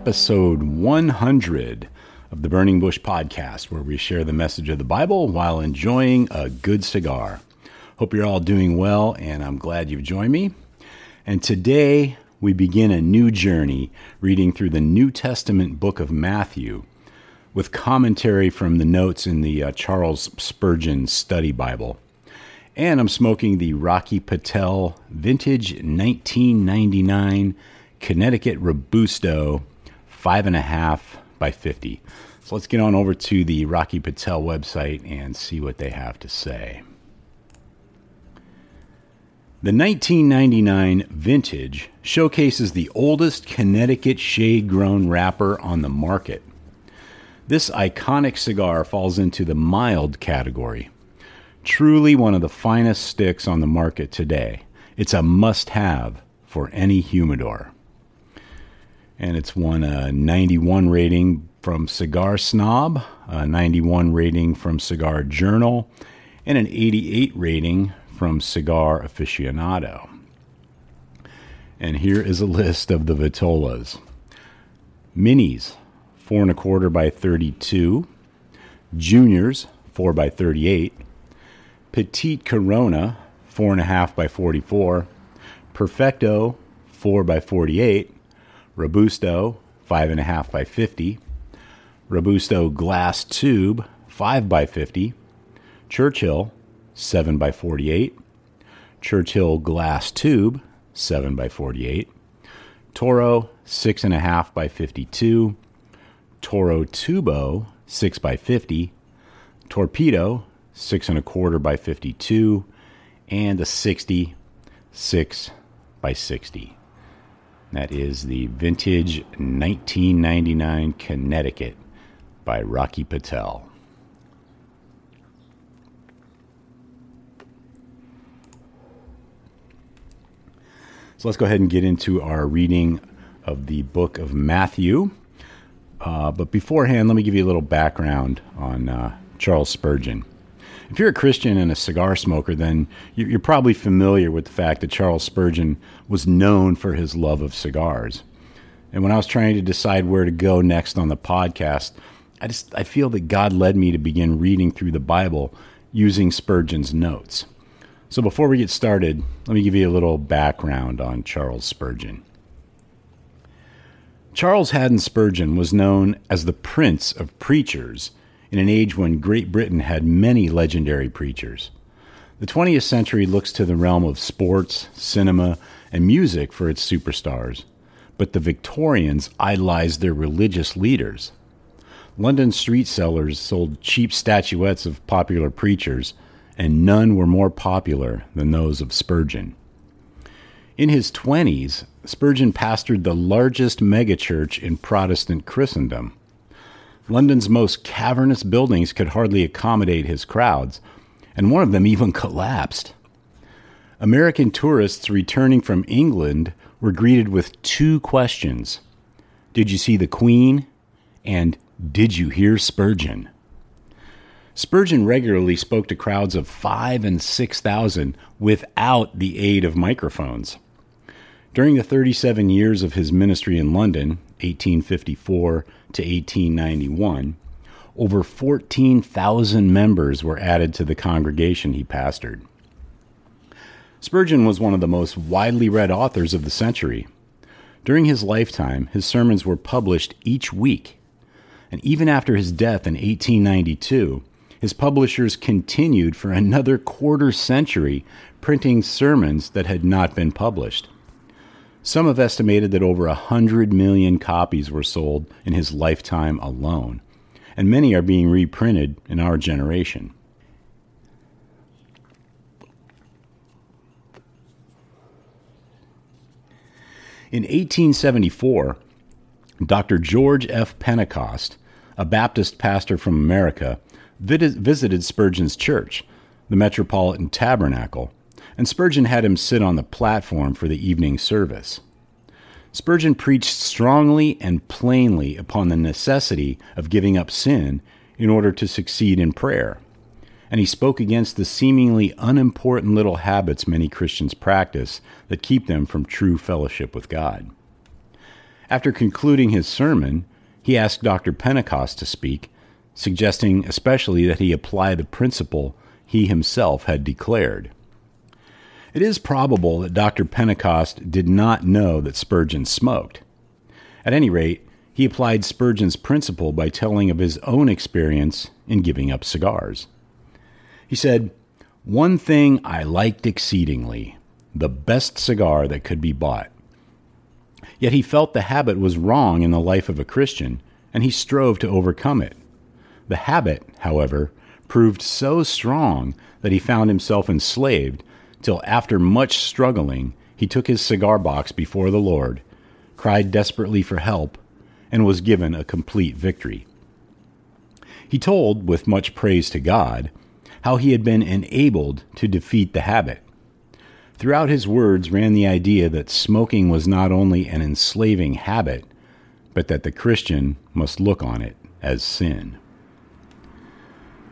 Episode 100 of the Burning Bush podcast, where we share the message of the Bible while enjoying a good cigar. Hope you're all doing well, and I'm glad you've joined me. And today we begin a new journey reading through the New Testament book of Matthew with commentary from the notes in the uh, Charles Spurgeon Study Bible. And I'm smoking the Rocky Patel Vintage 1999 Connecticut Robusto, five and a half by 50. So let's get on over to the Rocky Patel website and see what they have to say. The 1999 Vintage showcases the oldest Connecticut shade grown wrapper on the market. This iconic cigar falls into the mild category. Truly one of the finest sticks on the market today. It's a must have for any humidor. And it's won a 91 rating from Cigar Snob, a 91 rating from Cigar Journal, and an 88 rating from Cigar Aficionado. And here is a list of the Vitolas Minis, 4 and a quarter by 32. Juniors, 4 by 38. Petite Corona, 4.5 by 44. Perfecto, 4 by 48. Robusto, 5.5 by 50. Robusto Glass Tube, 5 by 50. Churchill, 7 by 48. Churchill Glass Tube, 7 by 48. Toro, 6.5 by 52. Toro Tubo, 6 by 50. Torpedo, 6 and a quarter by 52. And a 60, 6 by 60. That is the vintage 1999 Connecticut by Rocky Patel. So let's go ahead and get into our reading of the book of Matthew. Uh, but beforehand, let me give you a little background on uh, Charles Spurgeon. If you're a Christian and a cigar smoker, then you're probably familiar with the fact that Charles Spurgeon was known for his love of cigars. And when I was trying to decide where to go next on the podcast, I just I feel that God led me to begin reading through the Bible using Spurgeon's notes. So before we get started, let me give you a little background on Charles Spurgeon. Charles Haddon Spurgeon was known as the Prince of Preachers in an age when Great Britain had many legendary preachers. The 20th century looks to the realm of sports, cinema, and music for its superstars, but the Victorians idolized their religious leaders. London street sellers sold cheap statuettes of popular preachers, and none were more popular than those of Spurgeon. In his 20s, Spurgeon pastored the largest megachurch in Protestant Christendom. London's most cavernous buildings could hardly accommodate his crowds, and one of them even collapsed. American tourists returning from England were greeted with two questions Did you see the Queen? and Did You Hear Spurgeon? Spurgeon regularly spoke to crowds of five and 6,000 without the aid of microphones. During the 37 years of his ministry in London, 1854 to 1891, over 14,000 members were added to the congregation he pastored. Spurgeon was one of the most widely read authors of the century. During his lifetime, his sermons were published each week. And even after his death in 1892, his publishers continued for another quarter century printing sermons that had not been published. Some have estimated that over a hundred million copies were sold in his lifetime alone, and many are being reprinted in our generation. In 1874, Dr. George F. Pentecost, a Baptist pastor from America, visited Spurgeon's church, the Metropolitan Tabernacle, and Spurgeon had him sit on the platform for the evening service. Spurgeon preached strongly and plainly upon the necessity of giving up sin in order to succeed in prayer, and he spoke against the seemingly unimportant little habits many Christians practice that keep them from true fellowship with God. After concluding his sermon, he asked Dr. Pentecost to speak suggesting especially that he apply the principle he himself had declared. It is probable that Dr. Pentecost did not know that Spurgeon smoked. At any rate, he applied Spurgeon's principle by telling of his own experience in giving up cigars. He said, One thing I liked exceedingly the best cigar that could be bought. Yet he felt the habit was wrong in the life of a Christian, and he strove to overcome it. The habit, however, proved so strong that he found himself enslaved till after much struggling he took his cigar box before the Lord, cried desperately for help, and was given a complete victory. He told, with much praise to God, how he had been enabled to defeat the habit. Throughout his words ran the idea that smoking was not only an enslaving habit, but that the Christian must look on it as sin.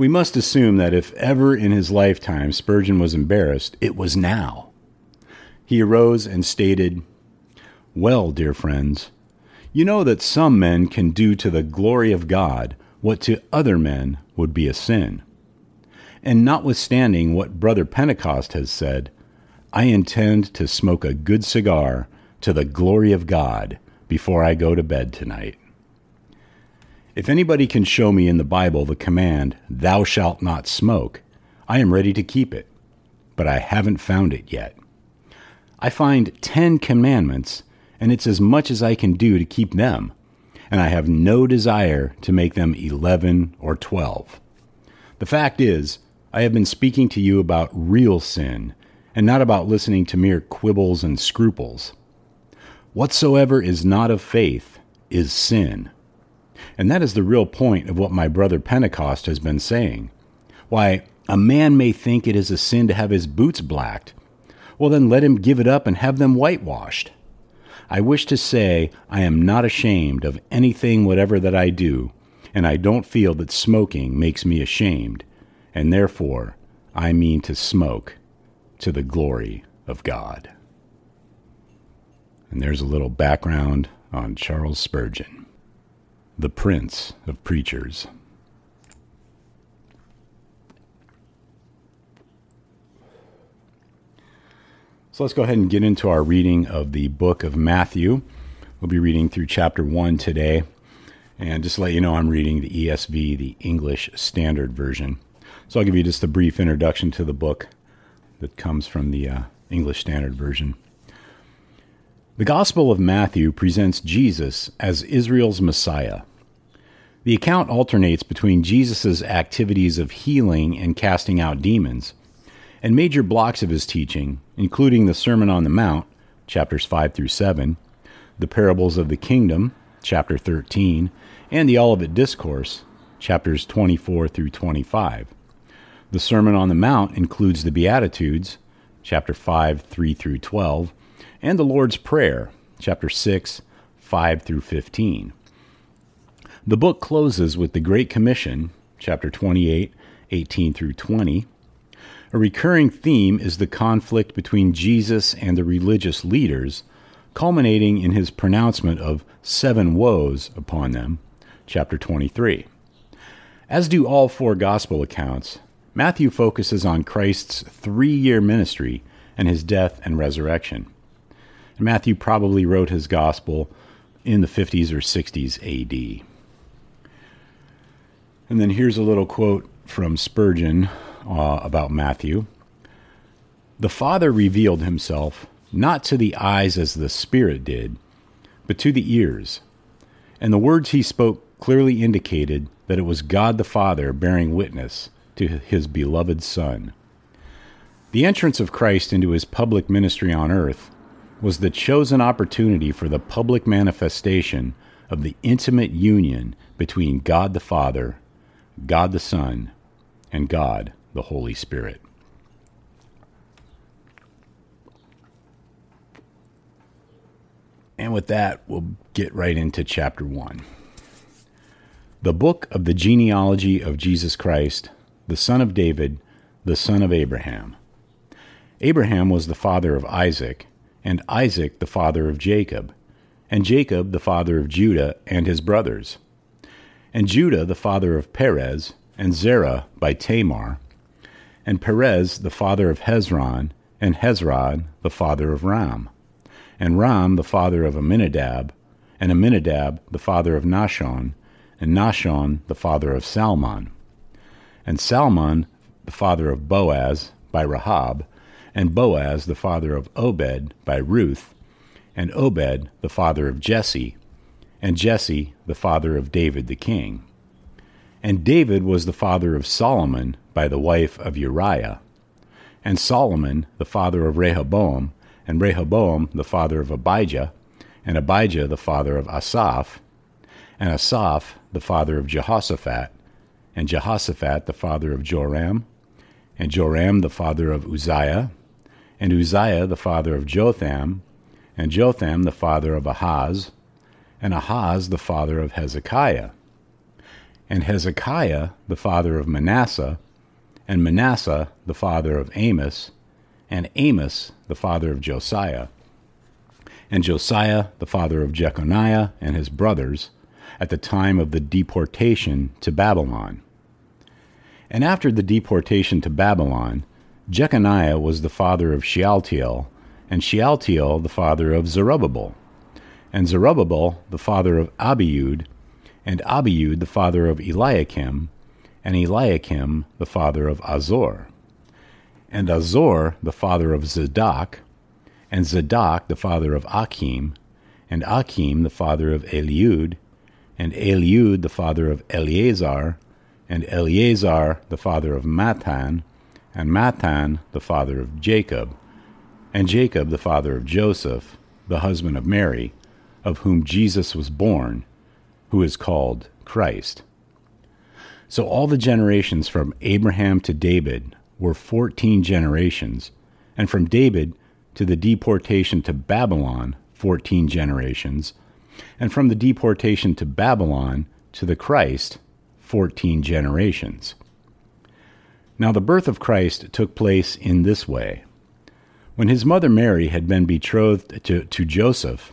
We must assume that if ever in his lifetime Spurgeon was embarrassed, it was now. He arose and stated, Well, dear friends, you know that some men can do to the glory of God what to other men would be a sin. And notwithstanding what Brother Pentecost has said, I intend to smoke a good cigar to the glory of God before I go to bed tonight. If anybody can show me in the Bible the command, Thou shalt not smoke, I am ready to keep it, but I haven't found it yet. I find ten commandments, and it's as much as I can do to keep them, and I have no desire to make them eleven or twelve. The fact is, I have been speaking to you about real sin, and not about listening to mere quibbles and scruples. Whatsoever is not of faith is sin. And that is the real point of what my brother Pentecost has been saying. Why, a man may think it is a sin to have his boots blacked. Well, then let him give it up and have them whitewashed. I wish to say I am not ashamed of anything whatever that I do, and I don't feel that smoking makes me ashamed, and therefore I mean to smoke to the glory of God. And there's a little background on Charles Spurgeon the prince of preachers. So let's go ahead and get into our reading of the book of Matthew. We'll be reading through chapter 1 today. And just to let you know, I'm reading the ESV, the English Standard Version. So I'll give you just a brief introduction to the book that comes from the uh, English Standard Version. The Gospel of Matthew presents Jesus as Israel's Messiah. The account alternates between Jesus' activities of healing and casting out demons, and major blocks of his teaching, including the Sermon on the Mount, chapters 5 through 7, the parables of the kingdom, chapter 13, and the Olivet Discourse, chapters 24 through 25. The Sermon on the Mount includes the Beatitudes, chapter 5, 3 through 12, and the Lord's Prayer, chapter 6, 5 through 15. The book closes with the Great Commission, chapter 28, 18 through 20. A recurring theme is the conflict between Jesus and the religious leaders, culminating in his pronouncement of seven woes upon them, chapter 23. As do all four gospel accounts, Matthew focuses on Christ's three year ministry and his death and resurrection. Matthew probably wrote his gospel in the 50s or 60s AD. And then here's a little quote from Spurgeon uh, about Matthew. The Father revealed himself not to the eyes as the Spirit did, but to the ears. And the words he spoke clearly indicated that it was God the Father bearing witness to his beloved Son. The entrance of Christ into his public ministry on earth was the chosen opportunity for the public manifestation of the intimate union between God the Father, God the Son, and God the Holy Spirit. And with that, we'll get right into chapter 1. The book of the genealogy of Jesus Christ, the son of David, the son of Abraham. Abraham was the father of Isaac, and Isaac the father of Jacob, and Jacob the father of Judah and his brothers, and Judah the father of Perez, and Zerah by Tamar, and Perez the father of Hezron, and Hezron the father of Ram, and Ram the father of Amminadab, and Amminadab the father of Nahshon, and Nahshon the father of Salmon, and Salmon the father of Boaz by Rahab, and Boaz the father of Obed by Ruth, and Obed the father of Jesse, and Jesse the father of David the king. And David was the father of Solomon by the wife of Uriah, and Solomon the father of Rehoboam, and Rehoboam the father of Abijah, and Abijah the father of Asaph, and Asaph the father of Jehoshaphat, and Jehoshaphat the father of Joram, and Joram the father of Uzziah, and Uzziah the father of Jotham, and Jotham the father of Ahaz, and Ahaz the father of Hezekiah, and Hezekiah the father of Manasseh, and Manasseh the father of Amos, and Amos the father of Josiah, and Josiah the father of Jeconiah and his brothers, at the time of the deportation to Babylon. And after the deportation to Babylon, Jeconiah was the father of Shealtiel, and Shealtiel the father of Zerubbabel, and Zerubbabel the father of Abiud, and Abiud the father of Eliakim, and Eliakim the father of Azor, and Azor the father of Zadok, and Zadok the father of Achim, and Achim the father of Eliud, and Eliud the father of Eleazar, and Eleazar the father of Matthan, and Matthan the father of Jacob, and Jacob the father of Joseph, the husband of Mary, of whom Jesus was born, who is called Christ. So all the generations from Abraham to David were 14 generations, and from David to the deportation to Babylon, 14 generations, and from the deportation to Babylon to the Christ, 14 generations. Now, the birth of Christ took place in this way. When his mother Mary had been betrothed to, to Joseph,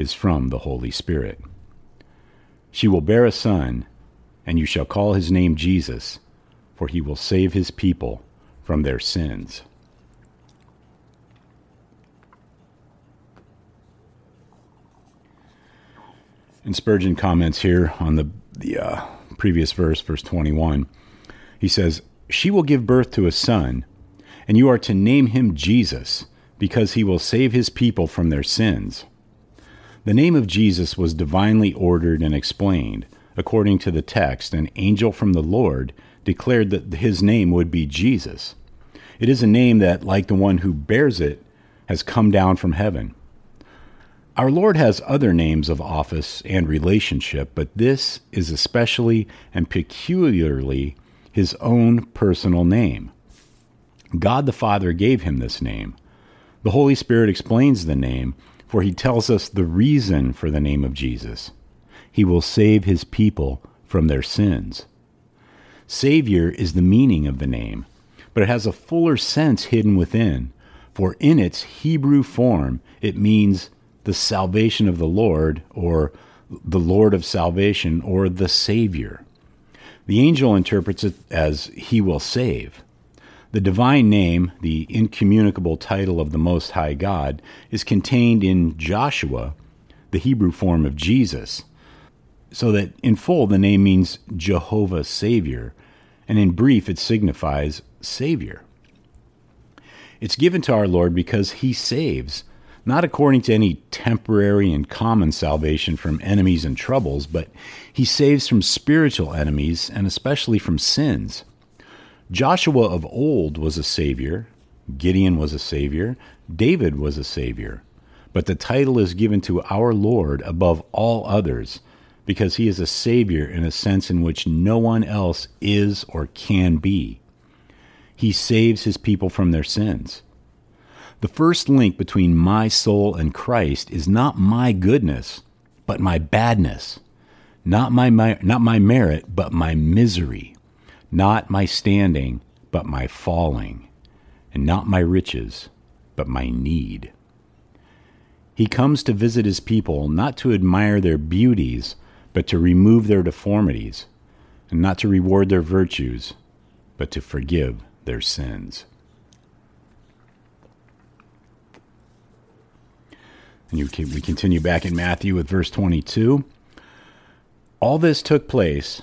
is from the Holy Spirit. She will bear a son, and you shall call his name Jesus, for he will save his people from their sins. And Spurgeon comments here on the, the uh, previous verse, verse 21. He says, she will give birth to a son, and you are to name him Jesus, because he will save his people from their sins. The name of Jesus was divinely ordered and explained, according to the text, an angel from the Lord declared that his name would be Jesus. It is a name that, like the one who bears it, has come down from heaven. Our Lord has other names of office and relationship, but this is especially and peculiarly his own personal name. God the Father gave him this name. The Holy Spirit explains the name, for he tells us the reason for the name of Jesus. He will save his people from their sins. Savior is the meaning of the name, but it has a fuller sense hidden within, for in its Hebrew form it means the salvation of the Lord, or the Lord of salvation, or the Savior. The angel interprets it as He will save. The divine name, the incommunicable title of the Most High God, is contained in Joshua, the Hebrew form of Jesus, so that in full the name means Jehovah Savior, and in brief it signifies Savior. It's given to our Lord because He saves, not according to any temporary and common salvation from enemies and troubles, but He saves from spiritual enemies and especially from sins. Joshua of old was a savior, Gideon was a savior, David was a savior, but the title is given to our Lord above all others because he is a savior in a sense in which no one else is or can be. He saves his people from their sins. The first link between my soul and Christ is not my goodness, but my badness. Not my, my, not my merit, but my misery. Not my standing, but my falling. And not my riches, but my need. He comes to visit his people not to admire their beauties, but to remove their deformities, and not to reward their virtues, but to forgive their sins. And we continue back in Matthew with verse 22. All this took place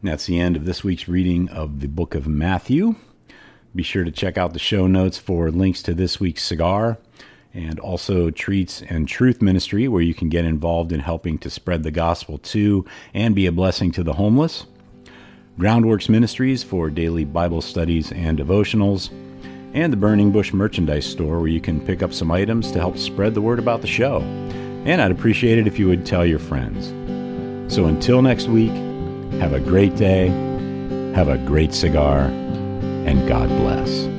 And that's the end of this week's reading of the book of Matthew. Be sure to check out the show notes for links to this week's cigar and also Treats and Truth Ministry, where you can get involved in helping to spread the gospel to and be a blessing to the homeless. Groundworks Ministries for daily Bible studies and devotionals. And the Burning Bush Merchandise Store, where you can pick up some items to help spread the word about the show. And I'd appreciate it if you would tell your friends. So until next week, have a great day, have a great cigar, and God bless.